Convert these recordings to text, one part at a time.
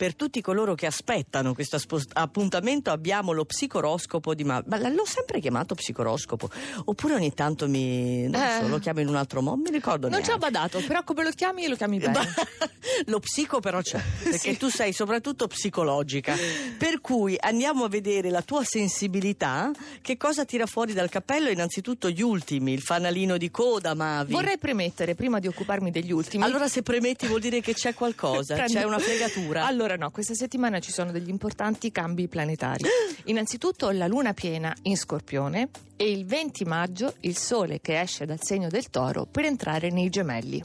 per tutti coloro che aspettano questo aspo- appuntamento abbiamo lo psicoroscopo di Mauro. Ma l'ho sempre chiamato psicoroscopo, oppure ogni tanto mi non so, Eh. lo chiamo in un altro modo, mi ricordo Non ci ho neanche. badato, però come lo chiami lo chiami bene. Lo psico però c'è, perché Sì. tu sei soprattutto psicologica. Per cui andiamo a vedere la tua sensibilità, che cosa tira fuori dal cappello innanzitutto gli ultimi, il fanalino di coda, Mavi. Vorrei premettere, prima di occuparmi degli ultimi. Allora se premetti vuol dire che c'è qualcosa, c'è una fregatura. Allora no, questa settimana ci sono degli importanti cambi planetari. Innanzitutto la luna piena in Scorpione e il 20 maggio il sole che esce dal segno del Toro per entrare nei gemelli.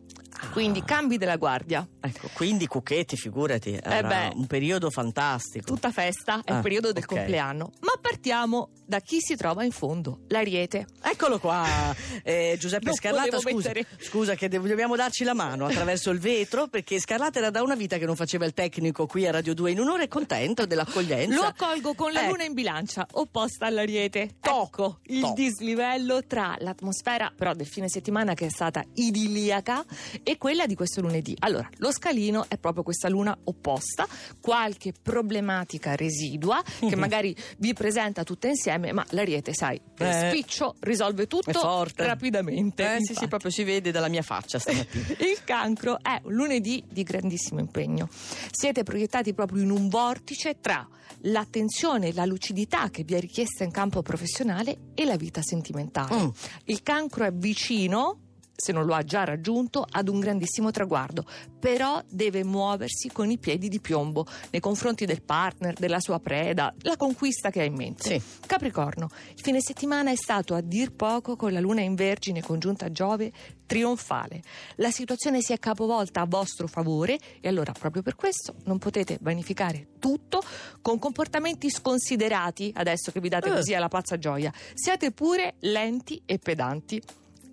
Quindi cambi della guardia. Ecco, quindi Cucchetti, figurati, era Eh un periodo fantastico. Tutta festa, è Ah, il periodo del ok. compleanno. Ma partiamo da chi si trova in fondo, l'Ariete. Eccolo qua, eh, Giuseppe Non Scarlatta. volevo Scusa, scusa che dobbiamo darci la mano attraverso il vetro perché Scarlatta era da una vita che non faceva il tecnico qui a Radio 2 in un'ora e contento dell'accoglienza. Lo accolgo con la Eh. luna in bilancia, opposta all'Ariete. To, ecco il to. dislivello tra l'atmosfera però del fine settimana che è stata idilliaca e quella di questo lunedì. Allora, lo scalino è proprio questa luna opposta, qualche problematica residua che magari vi presenta tutte insieme, ma l'Ariete, sai, Eh. spiccio risolve tutto rapidamente. Eh, sì, sì, proprio si vede dalla mia faccia stamattina. Il cancro è un lunedì di grandissimo impegno. Siete proiettati proprio in un vortice tra l'attenzione e la lucidità che vi è richiesta in campo professionale e la vita sentimentale. Mm. Il cancro è vicino se non lo ha già raggiunto, ad un grandissimo traguardo, però deve muoversi con i piedi di piombo nei confronti del partner, della sua preda, la conquista che ha in mente. Sì. Capricorno, il fine settimana è stato a dir poco con la luna in vergine congiunta a Giove trionfale. La situazione si è capovolta a vostro favore e allora proprio per questo non potete vanificare tutto con comportamenti sconsiderati, adesso che vi date Eh. così alla pazza gioia. Siate pure lenti e pedanti.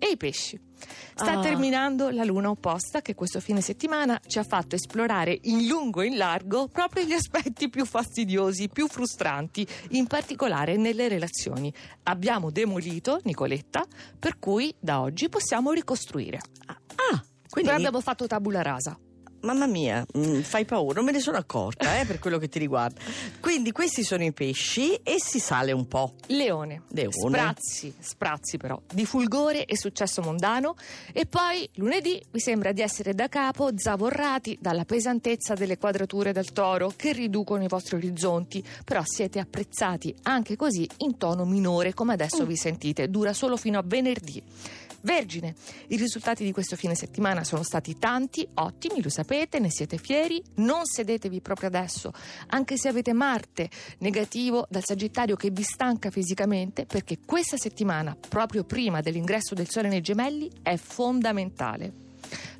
E i pesci. Sta Ah. terminando la luna opposta che questo fine settimana ci ha fatto esplorare in lungo e in largo proprio gli aspetti più fastidiosi, più frustranti, in particolare nelle relazioni. Abbiamo demolito Nicoletta, per cui da oggi possiamo ricostruire. Ah, quindi Però abbiamo fatto tabula rasa. Mamma mia, mm, fai paura, non me ne sono accorta eh, per quello che ti riguarda. Quindi questi sono i pesci e si sale un po'. Leone. Leone. Sprazzi, sprazzi però, di fulgore e successo mondano. E poi lunedì vi sembra di essere da capo zavorrati dalla pesantezza delle quadrature del toro che riducono i vostri orizzonti, però siete apprezzati anche così in tono minore come adesso vi sentite, dura solo fino a venerdì. Vergine, i risultati di questo fine settimana sono stati tanti, ottimi, lo sapete, ne siete fieri, non sedetevi proprio adesso, anche se avete Marte negativo dal Sagittario che vi stanca fisicamente, perché questa settimana, proprio prima dell'ingresso del Sole nei gemelli, è fondamentale.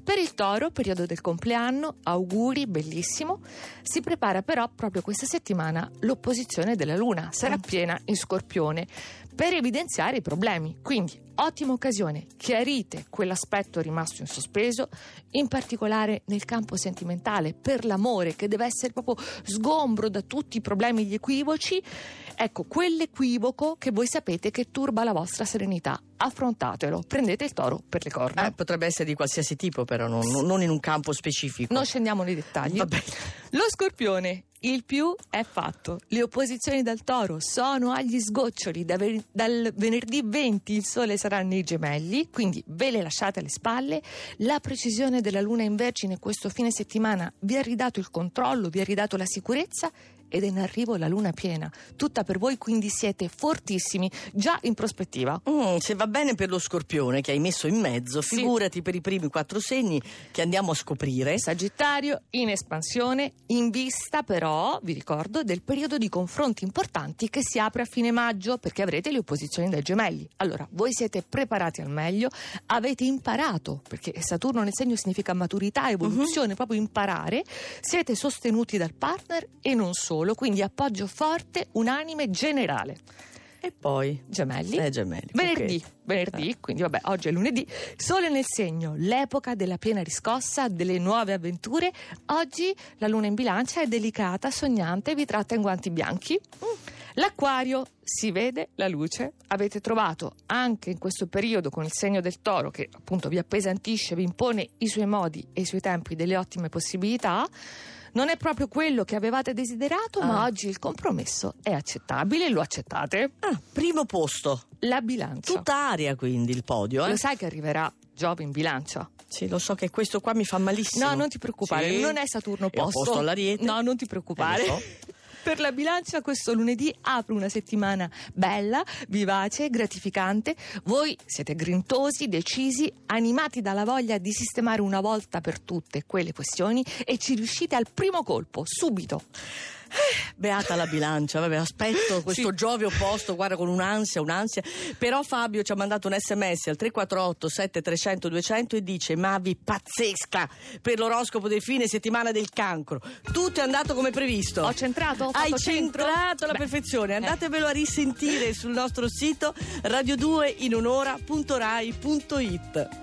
Per il toro, periodo del compleanno, auguri, bellissimo. Si prepara però proprio questa settimana l'opposizione della Luna, sarà piena in scorpione, per evidenziare i problemi. Quindi, ottima occasione, chiarite quell'aspetto rimasto in sospeso, in particolare nel campo sentimentale, per l'amore che deve essere proprio sgombro da tutti i problemi e gli equivoci. Ecco, quell'equivoco che voi sapete che turba la vostra serenità. Affrontatelo, prendete il toro per le corna. Eh, potrebbe essere di qualsiasi tipo, però non, non- in un campo specifico. Non scendiamo nei dettagli. Lo scorpione, il più è fatto. Le opposizioni dal toro sono agli sgoccioli. Da dal venerdì 20 il sole sarà nei gemelli, quindi ve le lasciate alle spalle. La precisione della luna in vergine questo fine settimana vi ha ridato il controllo, vi ha ridato la sicurezza ed è in arrivo la luna piena. Tutta per voi, quindi siete fortissimi, già in prospettiva. Mm, se va bene per lo scorpione che hai messo in mezzo, Sì. figurati per i primi quattro segni che andiamo a scoprire. Sagittario in espansione, in vista però, vi ricordo, del periodo di confronti importanti che si apre a fine maggio perché avrete le opposizioni dai gemelli. Allora, voi siete preparati al meglio, avete imparato, perché Saturno nel segno significa maturità, evoluzione, proprio imparare, siete sostenuti dal partner e non solo, quindi appoggio forte, unanime, generale. E poi? Gemelli. Eh, gemelli. Venerdì, ok. venerdì, quindi vabbè, oggi è lunedì. Sole nel segno, l'epoca della piena riscossa, delle nuove avventure. Oggi la luna in bilancia è delicata, sognante, vi tratta in guanti bianchi. L'acquario si vede la luce. Avete trovato anche in questo periodo con il segno del toro, che appunto vi appesantisce, vi impone i suoi modi e i suoi tempi delle ottime possibilità. Non è proprio quello che avevate desiderato, Ah. ma oggi il compromesso è accettabile. Lo accettate? Ah, primo posto. La bilancia. Tutta aria quindi il podio, eh? Lo sai che arriverà Giove in bilancia? Sì, lo so che questo qua mi fa malissimo. No, non ti preoccupare, Sì. non è Saturno È opposto. opposto all'Ariete. No, non ti preoccupare. Eh. Per la bilancia questo lunedì apre una settimana bella, vivace, gratificante. Voi siete grintosi, decisi, animati dalla voglia di sistemare una volta per tutte quelle questioni e ci riuscite al primo colpo, subito. Beata la bilancia, vabbè, aspetto questo Sì. Giove opposto, guarda con un'ansia, un'ansia. Però Fabio ci ha mandato un sms al 348 7300 200 e dice Mavi pazzesca per l'oroscopo del fine settimana del cancro. Tutto è andato come previsto. Ho centrato? Ho Hai fatto centro? centrato alla perfezione. Andatevelo a risentire sul nostro sito radio2inunora.rai.it.